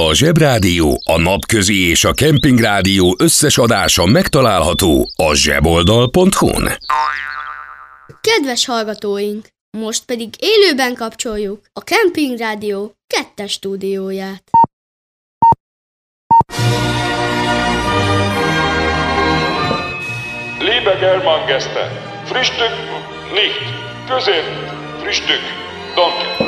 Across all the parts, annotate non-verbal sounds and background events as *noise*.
A Zsebrádió, a Napközi és a Kempingrádió összes adása megtalálható a zseboldal.hu-n. Kedves hallgatóink! Most pedig élőben kapcsoljuk a Kempingrádió kettes stúdióját. Liebe Germangäste, Frühstück nicht, Közép, Frühstück, danke.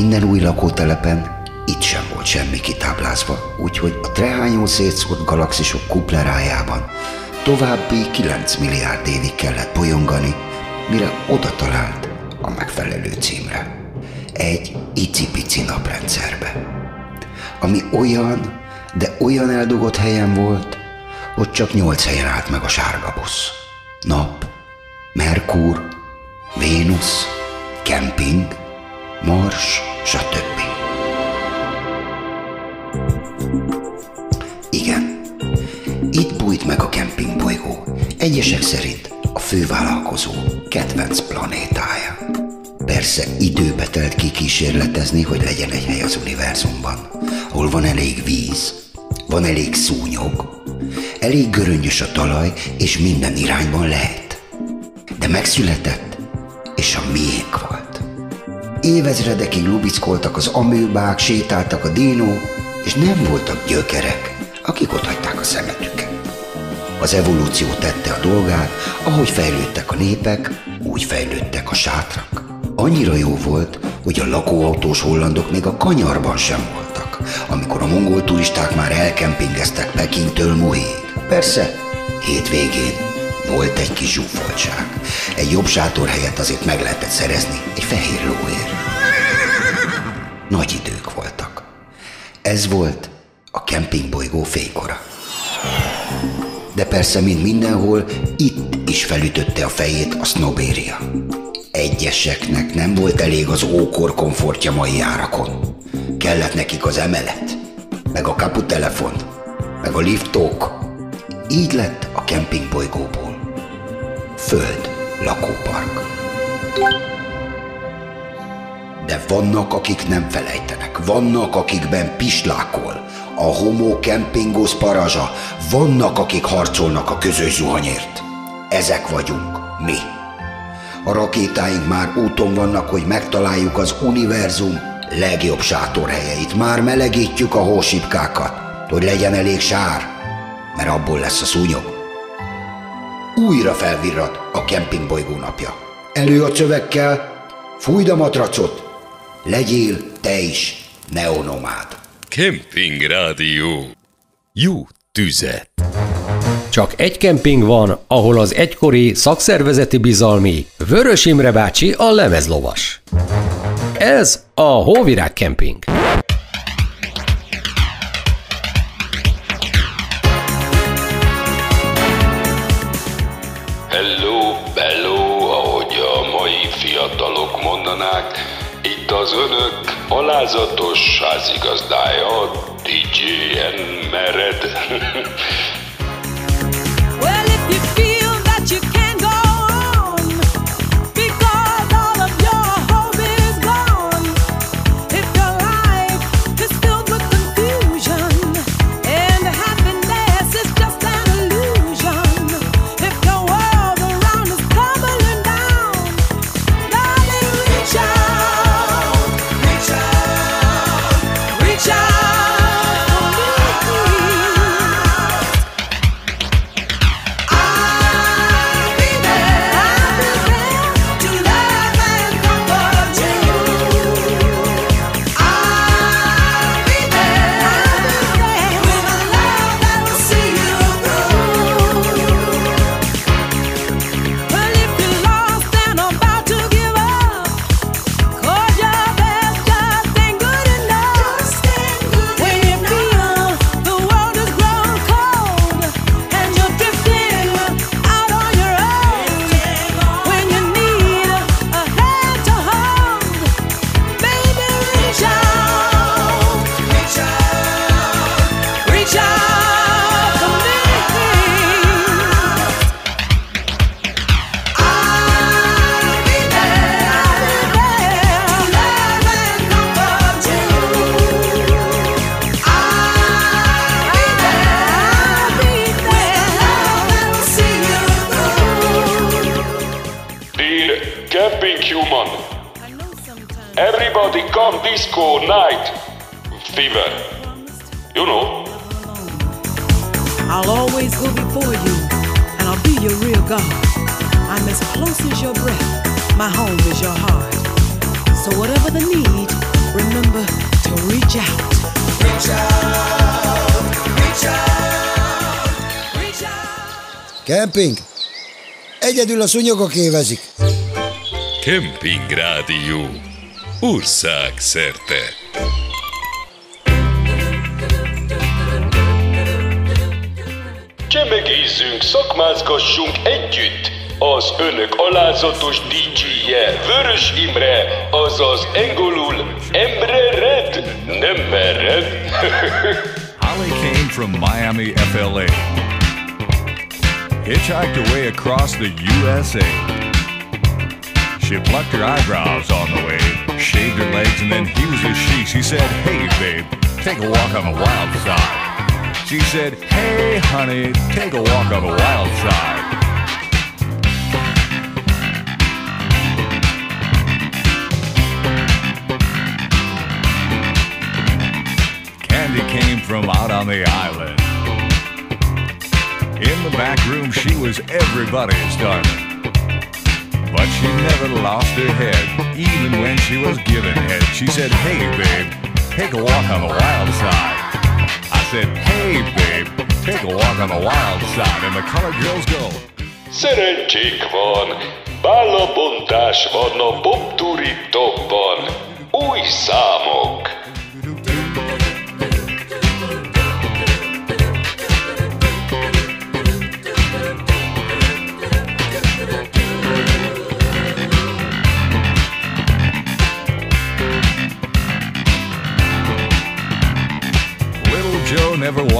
minden új lakótelepen, itt sem volt semmi kitáblázva, úgyhogy a trehányó szétszórt galaxisok kuplerájában további 9 milliárd évig kellett bolyongani, mire oda talált a megfelelő címre. Egy icipici naprendszerbe. Ami olyan, de olyan eldugott helyen volt, hogy csak nyolc helyen állt meg a sárga busz. Nap, Merkur, Vénusz, kemping, Mars, stb. Igen, itt bújt meg a kempingbolygó, egyesek szerint a fővállalkozó kedvenc planétája. Persze időbe telt kikísérletezni, hogy legyen egy hely az univerzumban, ahol van elég víz, van elég szúnyog, elég göröngyös a talaj, és minden irányban lehet. De megszületett, és a miénk. Évezredekig lubickoltak az amőbák, sétáltak a dínó, és nem voltak gyökerek, akik ott hagyták a szemetüket. Az evolúció tette a dolgát, ahogy fejlődtek a népek, úgy fejlődtek a sátrak. Annyira jó volt, hogy a lakóautós hollandok még a kanyarban sem voltak, amikor a mongol turisták már elkempingeztek Pekintől Muhéig. Persze, hétvégén volt egy kis zsúfoltság. Egy jobb sátor helyett azért meg lehetett szerezni egy fehér lóért. Nagy idők voltak. Ez volt a kempingbolygó fénykora. De persze, mint mindenhol, itt is felütötte a fejét a sznobéria. Egyeseknek nem volt elég az ókor komfortja mai árakon. Kellett nekik az emelet, meg a kaputelefon, meg a liftók. Így lett a kempingbolygóból. Föld lakópark. De vannak, akik nem felejtenek, vannak, akikben pislákol, a homo kempingos parazsa, vannak, akik harcolnak a közös zuhanyért. Ezek vagyunk, mi. A rakétáink már úton vannak, hogy megtaláljuk az univerzum legjobb sátorhelyeit. Már melegítjük a hósipkákat, hogy legyen elég sár, mert abból lesz a szúnyog. Újra felvirrat a kempingbolygó napja. Elő a csövekkel, fújd a matracot, legyél te is neonomád. Kemping Rádió. Jó tüzet. Csak egy kemping van, ahol az egykori szakszervezeti bizalmi Vörös Imre bácsi a lemezlovas. Ez a Hóvirág Kemping. Önök alázatos házigazdája, DJ. Mered. Fever. You know. I'll always go before you, and I'll be your real God. I'm as close as your breath. My home is your heart. So whatever the need, remember to reach out. Reach out. Reach out. Reach out. Kemping? Egyedül a szúnyogok évezik. Kemping Rádió. Ország Szakmázgassunk együtt! Az önök alázatos DJ-je Vörös Imre, azaz engolul Emre Red, nem mered. *laughs* Holly came from Miami, FLA. Hitchhiked away across the USA. She plucked her eyebrows on the way, shaved her legs, and then he was a she. She said, Hey, babe, take a walk on the wild side. She said, Hey, honey, take a walk on the wild side. Candy came from out on the island. In the back room, she was everybody's darling. But she never lost her head, even when she was given head. She said, Hey, babe, take a walk on the wild side. Said, Hey, babe, take a walk on the wild side. And the colored girls go, Szerencsék van, bálabontás van a popturiptopban. Új számok.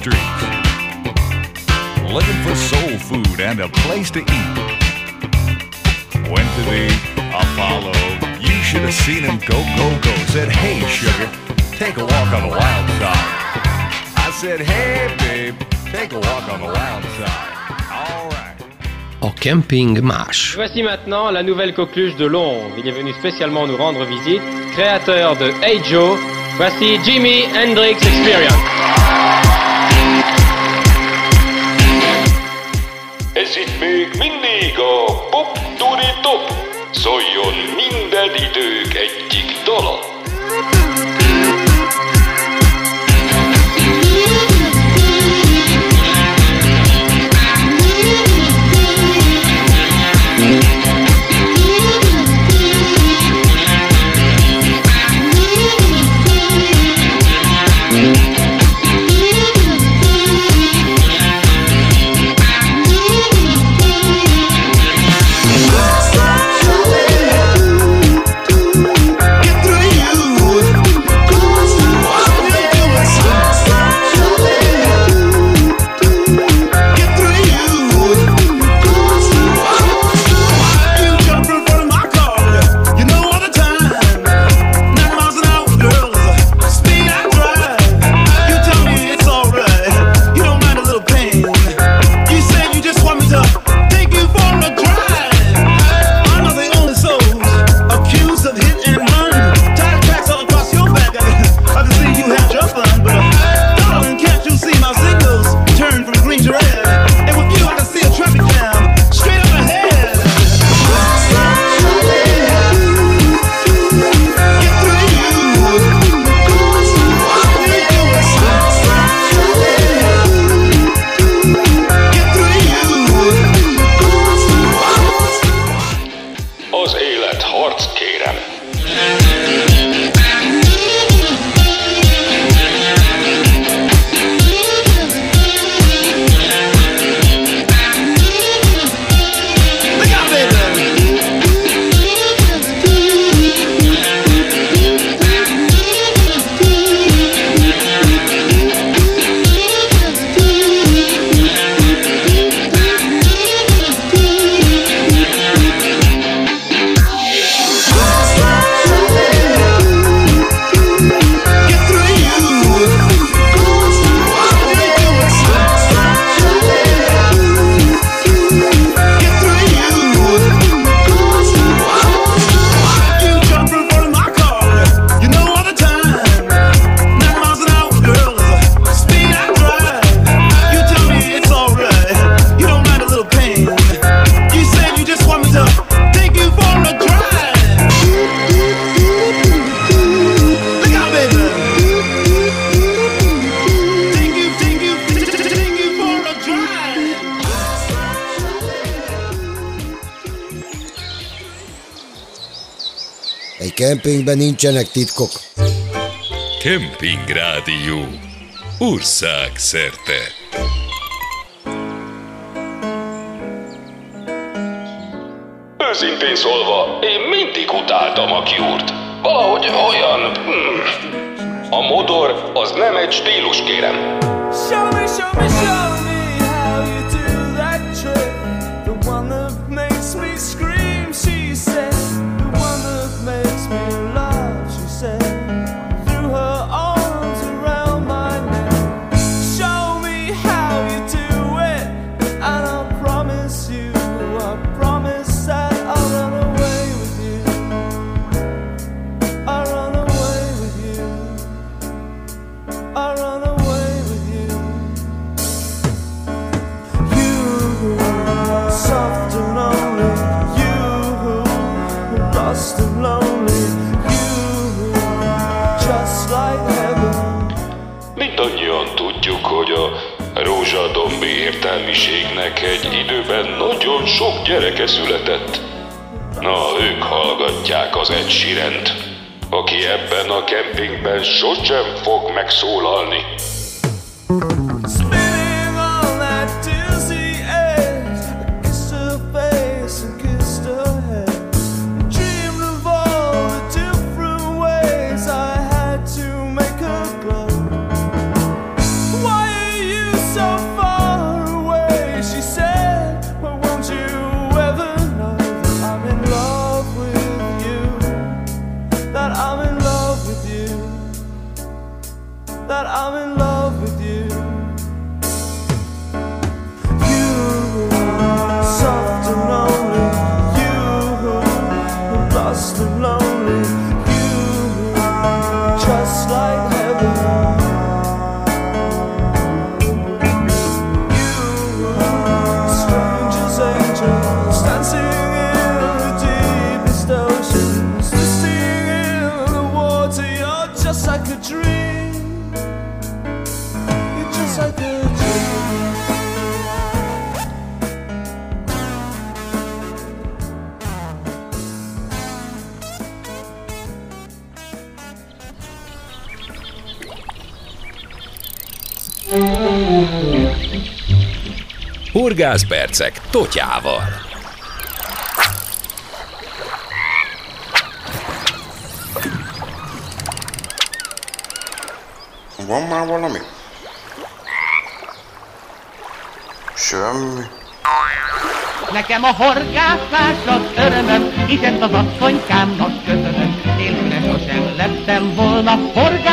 Streets, looking for soul food and a place to eat. Went to the Apollo, you should have seen him go, go, go. Said, hey, Sugar, take a walk on the wild side. I said, hey, babe, take a walk on the wild side. All right. A kemping más. Voici maintenant la nouvelle coqueluche de Londres. Il est venu spécialement nous rendre visite. Créateur de Hey Joe, voici Jimi Hendrix Experience. Mindig kempingben nincsenek titkok. Kemping Rádió Országszerte Őszintén szólva, én mindig utáltam a kiúrt. Valahogy olyan... Hmm. A modor az nem egy stílus, kérem. Show me, show me, show. Gázpercek Totyával. Van már valami? Semmi. Nekem a horgászás az örömöm, itt az asszonykámnak köszönöm. Nélküle sosem lettem volna horgász.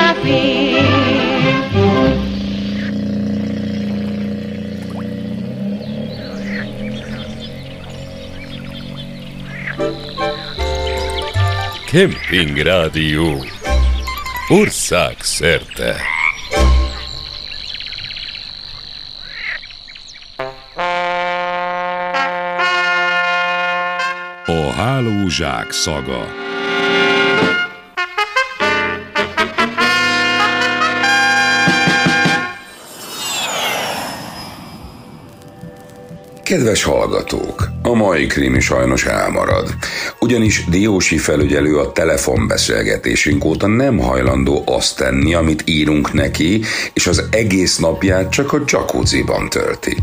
Kemping Rádió országszerte. A hálózsák szaga Kedves hallgatók, a mai krimi sajnos elmarad, ugyanis Diósi felügyelő a telefonbeszélgetésünk óta nem hajlandó azt tenni, amit írunk neki, és az egész napját csak a jacuzziban tölti.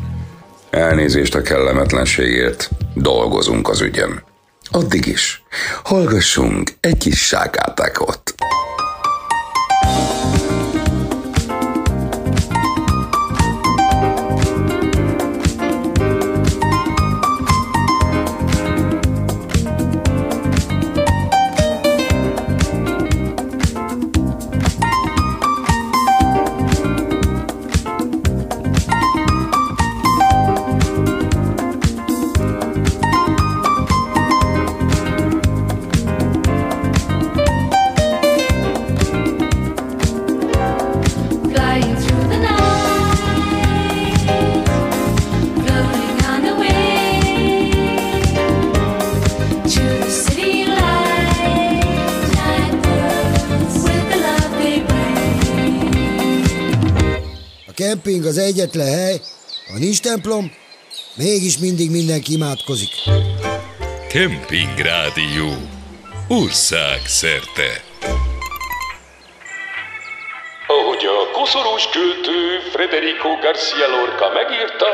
Elnézést a kellemetlenségért, dolgozunk az ügyen. Addig is, hallgassunk egy kis ságátákot. az egyetlen hely, ha nincs templom, mégis mindig mindenki imádkozik. Kemping Rádió Országszerte Ahogy a koszorús költő Federico Garcia Lorca megírta,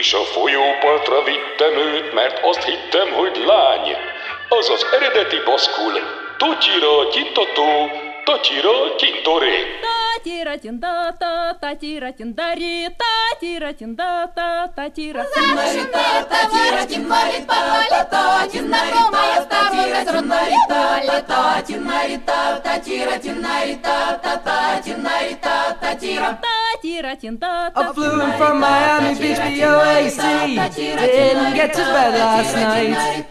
és a folyópartra vittem őt, mert azt hittem, hogy lány, az az eredeti baszkul, Tocsira Kintató, Tocsira Kintoré. татиратинда, та татиратиндари, татиратинда, та татиратиндари, та татиратиндари, та татиратиндари, та татиратиндари, та татиратиндари, та татиратиндари, та татиратиндари, та татиратиндари, та татиратиндари, I flew in from Miami Beach, BOAC. Didn't get to bed last night.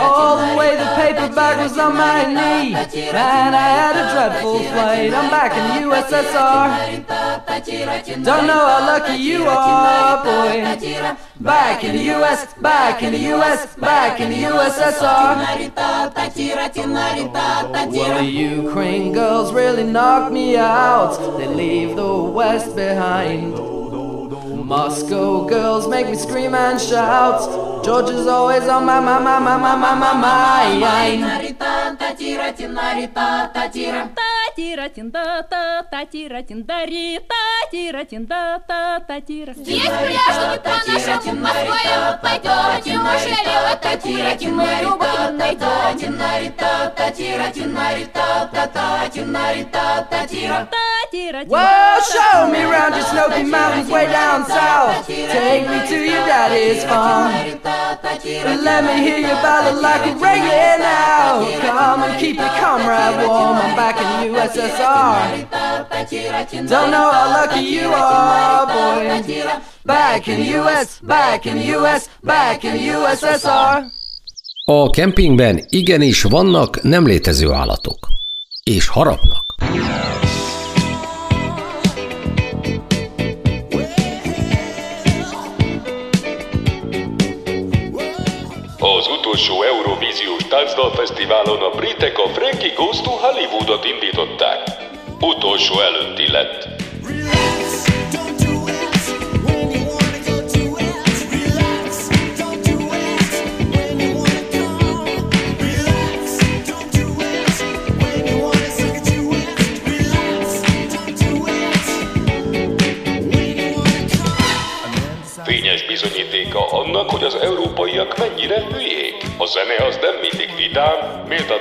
All the way the paper bag was on my knee. Man, I had a dreadful flight. I'm back in the USSR. Don't know how lucky you are, boy. Back in the US, back in the US, back in the USSR. Well, the Ukraine girls really knock me out. They leave the West behind. Moscow girls make me scream and shout. Georgia's always on my, my, my, my, my, my, my mind. татира тинарита, татира татира тинда-та, татира тиндари, татира тинда-та, татира Здесь пляжный по нашему Москве пойдете, Машелева, татира, тимарита, тата, тинарита, татира, тинарита, тата, тинарита, татира. Well, show me round your Snowy Mountains way down south. Take me to your daddy's farm. And let me hear your ballad like a reggae now. Come and keep your comrade warm. I'm back in the USSR. Don't know how lucky you are, boy. Back in the US, back in the US, back in the USSR. A kempingben igenis vannak nem létező állatok. És harapnak. Eurovíziós táncdalfesztiválon a britek a Frankie Goes to Hollywoodot indították. Utolsó előtti lett.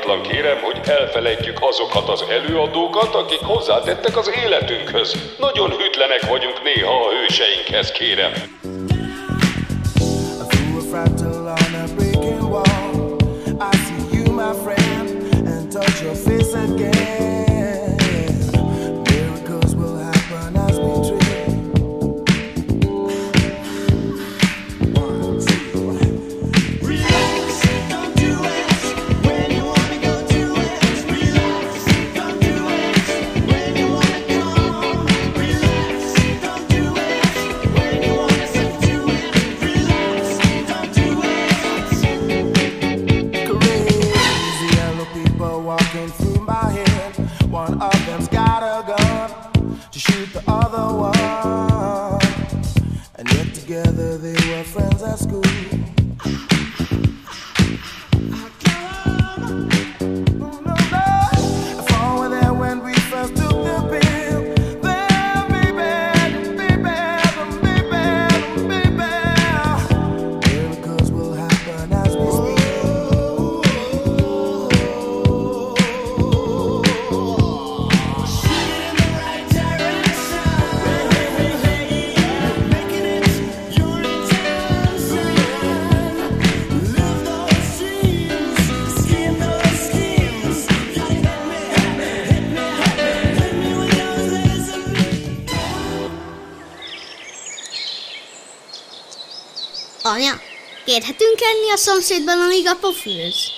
Vidám, méltatlan kérem, hogy elfelejtjük azokat az előadókat, akik hozzátettek az életünkhöz. Nagyon hűtlenek vagyunk néha a hőseinkhez, kérem. Through a fractal kérhetünk enni a szomszédban, amíg apa főz?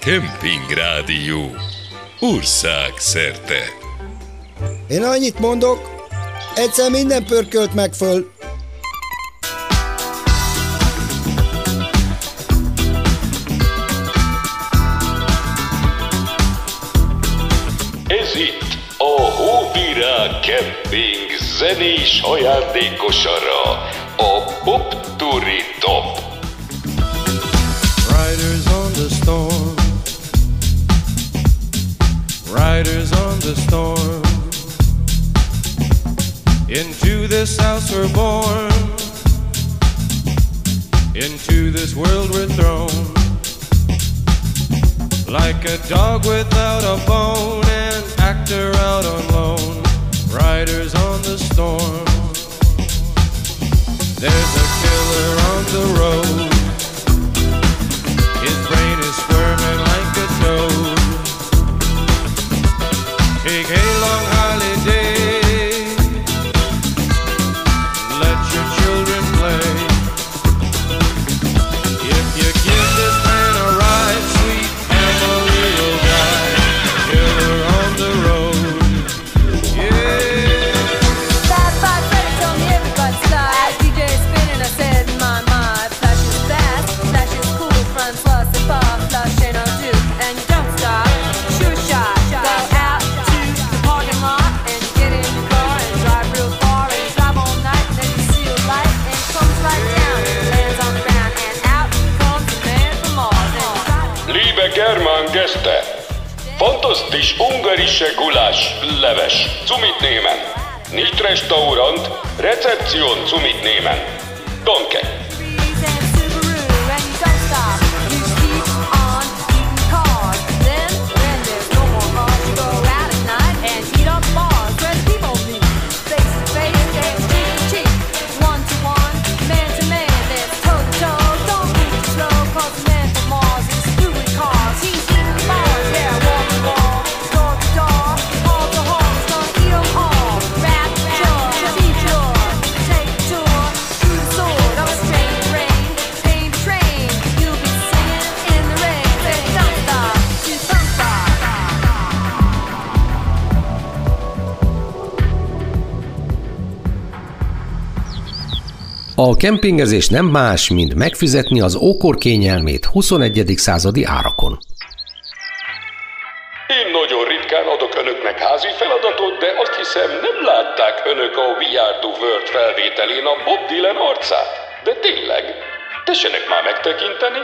Kemping Rádió. Ország szerte. Én annyit mondok, egyszer minden pörkölt meg föl. Ez itt a op op toerie. Riders on the storm. Riders on the storm. Into this house we're born. Into this world we're thrown. Like a dog without a bone, and actor out on loan. Riders on the storm. There's a killer on the road. His brain is squirming like a toad. Take a long A kempingezés nem más, mint megfizetni az ókor kényelmét 21. századi árakon. Én nagyon ritkán adok önöknek házi feladatot, de azt hiszem nem látták önök a We Are World felvételén a Bob Dylan arcát. De tényleg, tessenek már megtekinteni.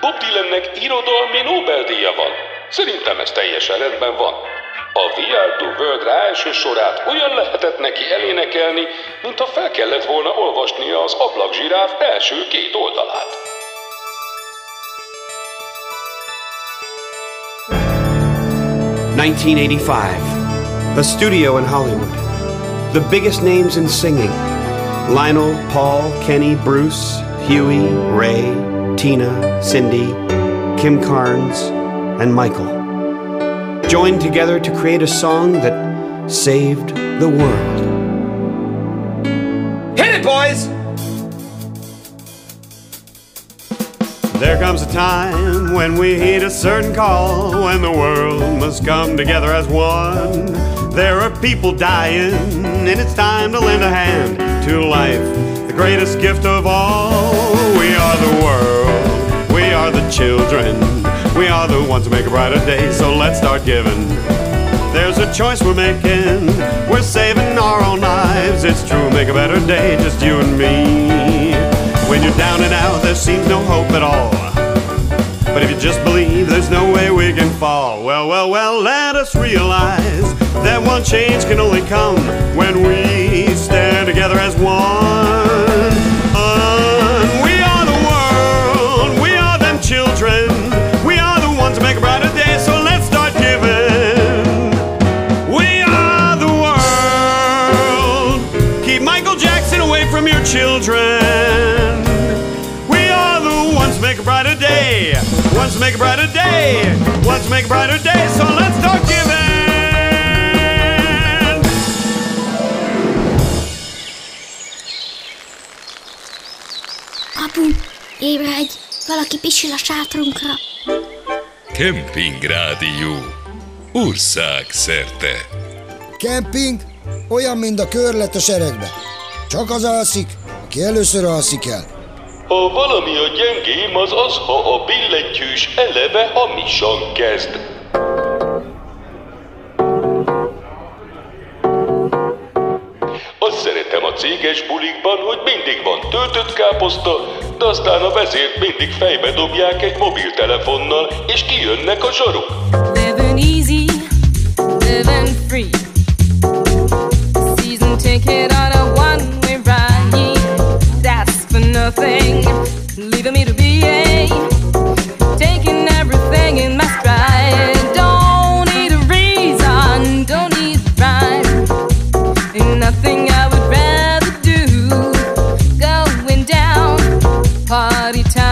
Bob Dylannek irodalmi Nobel-díja van. Szerintem ez teljesen rendben van. A We Are World első sorát olyan lehetett neki elénekelni, mintha fel kellett volna olvasnia az ablakzsiráf első két oldalát. Nineteen eighty-five. A studio in Hollywood. The biggest names in singing. Lionel, Paul, Kenny, Bruce, Huey, Ray, Tina, Cindy, Kim Carnes, and Michael. Joined together to create a song that saved the world. There comes a time when we heed a certain call, when the world must come together as one. There are people dying, and it's time to lend a hand to life, the greatest gift of all. We are the world, we are the children, we are the ones who make a brighter day, so let's start giving. There's a choice we're making, we're saving our own lives. It's true, make a better day, just you and me. You're down and out, there seems no hope at all. But if you just believe, there's no way we can fall. Well, well, well, let us realize that one change can only come when we stand together as one. Uh, we are the world, we are them children, we are the ones to make a brighter day, so let's start giving. We are the world. Keep Michael Jackson away from your children. Brighter day. Ones to make a brighter day. Ones to make a brighter day. So let's start giving. Apu, ébredj! Valaki pisil a sátrunkra. Kemping Rádió. Ország szerte. Kemping olyan, mint a körlet a seregbe. Csak az alszik, aki először alszik el. Ha valami a gyengém, az az, ha a billentyűs eleve hamisan kezd. Azt szeretem a céges bulikban, hogy mindig van töltött káposzta, de aztán a vezért mindig fejbe dobják egy mobiltelefonnal, és kijönnek a zsaruk. Living easy, living free. Season ticket nothing, leaving me to be a, taking everything in my stride. Don't need a reason, don't need a rhyme. Ain't nothing I would rather do. Going down, party time.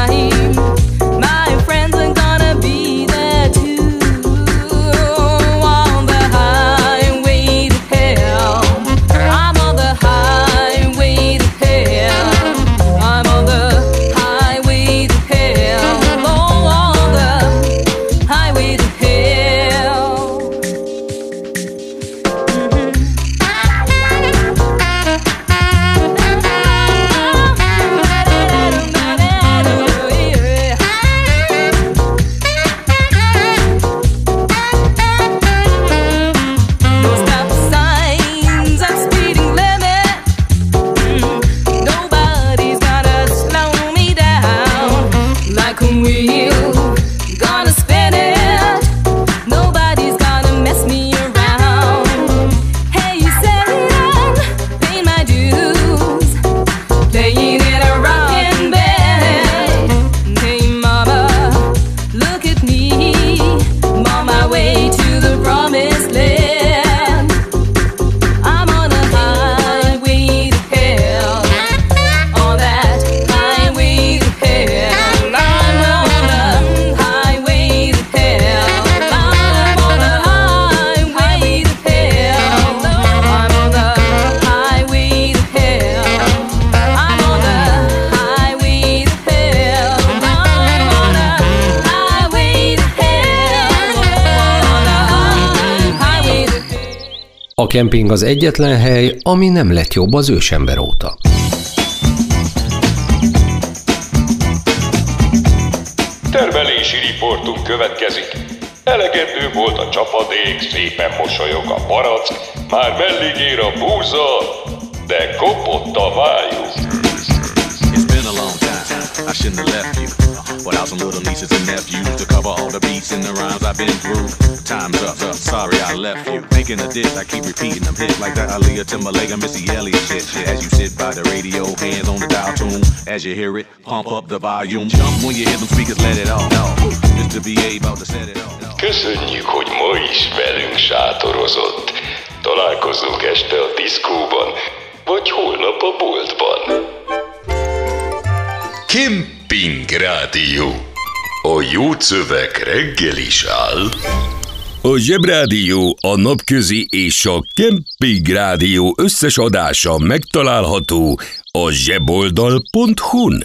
Kemping az egyetlen hely, ami nem lett jobb az ősember óta. Termelési riportunk következik. Elegendő volt a csapadék, szépen mosolyog a barack, már mellig ér a búza, de kopott a májuk. It's been a long time. I shouldn't have left you. Without some little nieces and nephews to cover all the beats and the rhymes I've been through. Time's up, up. Sorry I left you. Making a diss, I keep repeating them hits like that Aaliyah Timberlake Missy Elliott shit. As you sit by the radio, hands on the dial tune. As you hear it, pump up the volume. Jump when you hear them speakers, let it off. Mr. BA about to set it off. Köszönjük, hogy ma is velünk sátorozott. Találkozunk este a diszkóban, vagy holnap a boltban. Kemping Rádió. A jó szöveg reggel is áll. A Zsebrádió, a Napközi és a Kemping Rádió összes adása megtalálható a zseboldal.hu-n.